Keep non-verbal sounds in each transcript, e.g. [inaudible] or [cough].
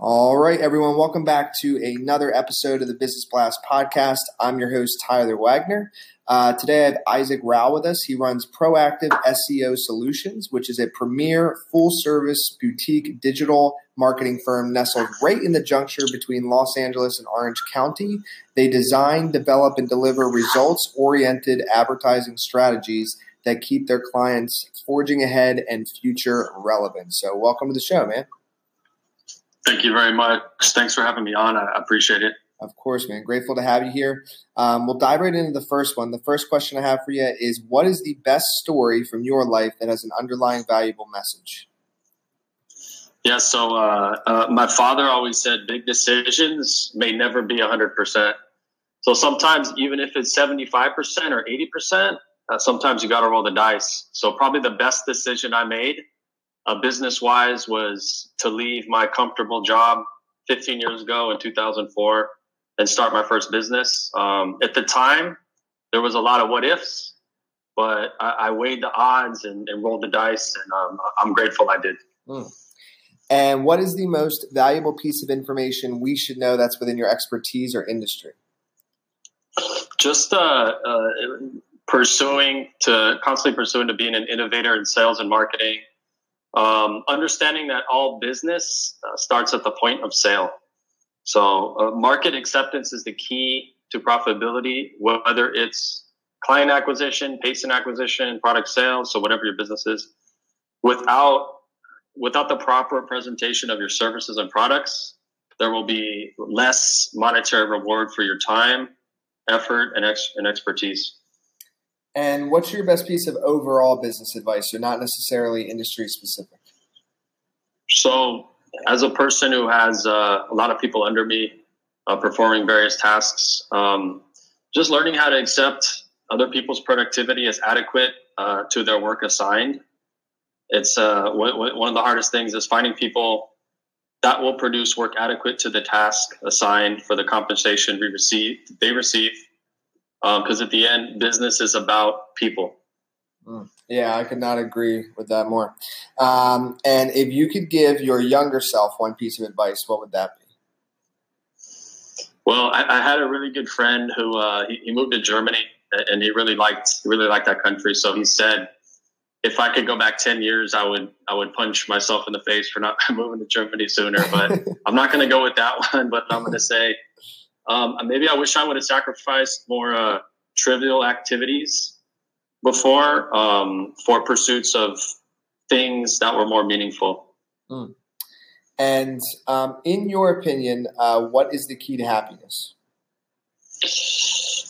All right, everyone, welcome back to another episode of the Business Blast podcast. I'm your host, Tyler Wagner. Uh, today I have Isaac Rau with us. He runs Proactive SEO Solutions, which is a premier full service boutique digital marketing firm nestled right in the juncture between Los Angeles and Orange County. They design, develop, and deliver results oriented advertising strategies that keep their clients forging ahead and future relevant. So, welcome to the show, man. Thank you very much. Thanks for having me on. I appreciate it. Of course, man. Grateful to have you here. Um, we'll dive right into the first one. The first question I have for you is What is the best story from your life that has an underlying valuable message? Yeah, so uh, uh, my father always said big decisions may never be 100%. So sometimes, even if it's 75% or 80%, uh, sometimes you got to roll the dice. So, probably the best decision I made uh, business wise was to leave my comfortable job 15 years ago in 2004 and start my first business. Um, at the time, there was a lot of what ifs, but I, I weighed the odds and, and, rolled the dice, and um, I'm grateful I did. Mm. And what is the most valuable piece of information we should know that's within your expertise or industry? Just uh, uh, pursuing to constantly pursuing to being an innovator in sales and marketing um, understanding that all business uh, starts at the point of sale. So, uh, market acceptance is the key to profitability, whether it's client acquisition, patient acquisition, product sales, so whatever your business is. Without without the proper presentation of your services and products, there will be less monetary reward for your time, effort, and, ex- and expertise. And what's your best piece of overall business advice, so not necessarily industry specific? So, as a person who has uh, a lot of people under me uh, performing various tasks, um, just learning how to accept other people's productivity as adequate uh, to their work assigned. It's uh, w- w- one of the hardest things is finding people that will produce work adequate to the task assigned for the compensation we receive they receive because um, at the end, business is about people. Mm. Yeah, I could not agree with that more. Um, and if you could give your younger self one piece of advice, what would that be? Well, I, I had a really good friend who uh, he, he, moved to Germany, and he really liked he really liked that country. So he said, if I could go back ten years, I would I would punch myself in the face for not [laughs] moving to Germany sooner. But [laughs] I'm not going to go with that [laughs] one. But I'm going to say um, maybe I wish I would have sacrificed more uh, trivial activities before um, for pursuits of things that were more meaningful. Mm. And um, in your opinion, uh, what is the key to happiness?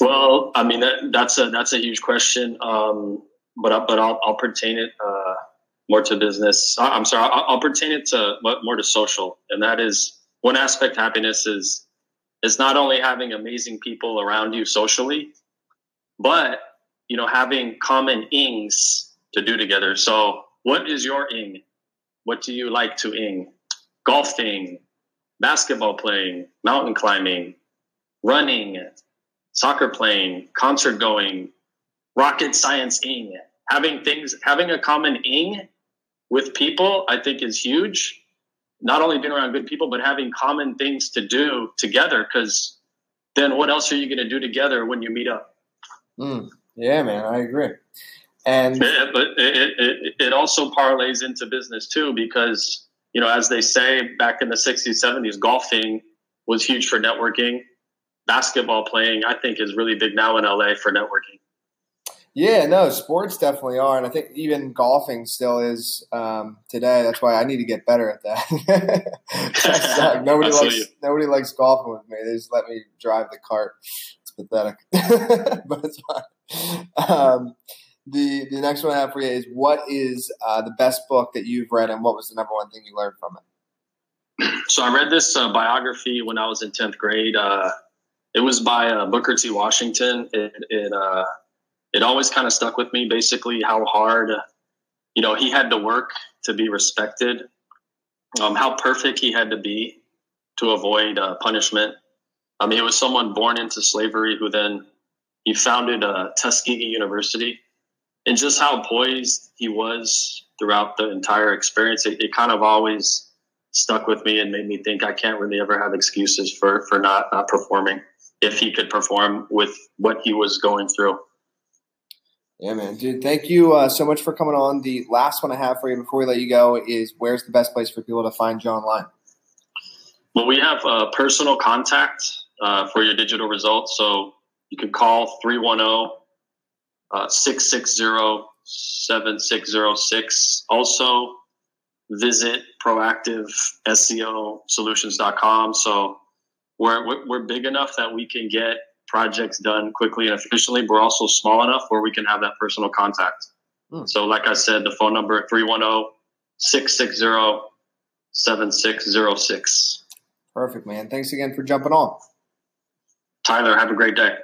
Well, I mean that, that's a that's a huge question, um, but but I'll, I'll pertain it uh, more to business. I'm sorry, I'll, I'll pertain it to more to social, and that is one aspect. Happiness is is not only having amazing people around you socially, but you know having common ings to do together. So, what is your ing? What do you like to ing? Golfing, basketball playing, mountain climbing, running, soccer playing, concert going, rocket science ing. Having things, having a common ing with people, I think is huge not only being around good people, but having common things to do together. Because then what else are you going to do together when you meet up? Mm, yeah, man, I agree. And [laughs] but it, it, it also parlays into business too, because you know, as they say back in the '60s, '70s, golfing was huge for networking. Basketball playing, I think, is really big now in LA for networking. Yeah, no, sports definitely are, and I think even golfing still is um, today. That's why I need to get better at that. [laughs] [laughs] nobody likes nobody likes golfing with me. They just let me drive the cart. It's pathetic, [laughs] but it's fine. Um, the the next one I have for you is what is uh, the best book that you've read, and what was the number one thing you learned from it? [clears throat] So I read this uh, biography when I was in tenth grade. Uh, it was by uh, Booker T. Washington. It it, uh, it always kind of stuck with me. Basically, how hard you know he had to work to be respected. Um, how perfect he had to be to avoid uh, punishment. I mean, it was someone born into slavery who then he founded uh, Tuskegee University, and just how poised he was throughout the entire experience. It, it kind of always stuck with me and made me think I can't really ever have excuses for for not not performing if he could perform with what he was going through. Yeah, man, dude. Thank you uh, so much for coming on. The last one I have for you before we let you go is where's the best place for people to find you online? Well, we have a personal contact uh, for your digital results. So you can call 310 660 7606. Also, visit proactiveseosolutions.com. So we're, we're big enough that we can get projects done quickly and efficiently, but we're also small enough where we can have that personal contact. Hmm. So, like I said, the phone number 310 660 7606. Perfect, man. Thanks again for jumping on. Tyler, have a great day.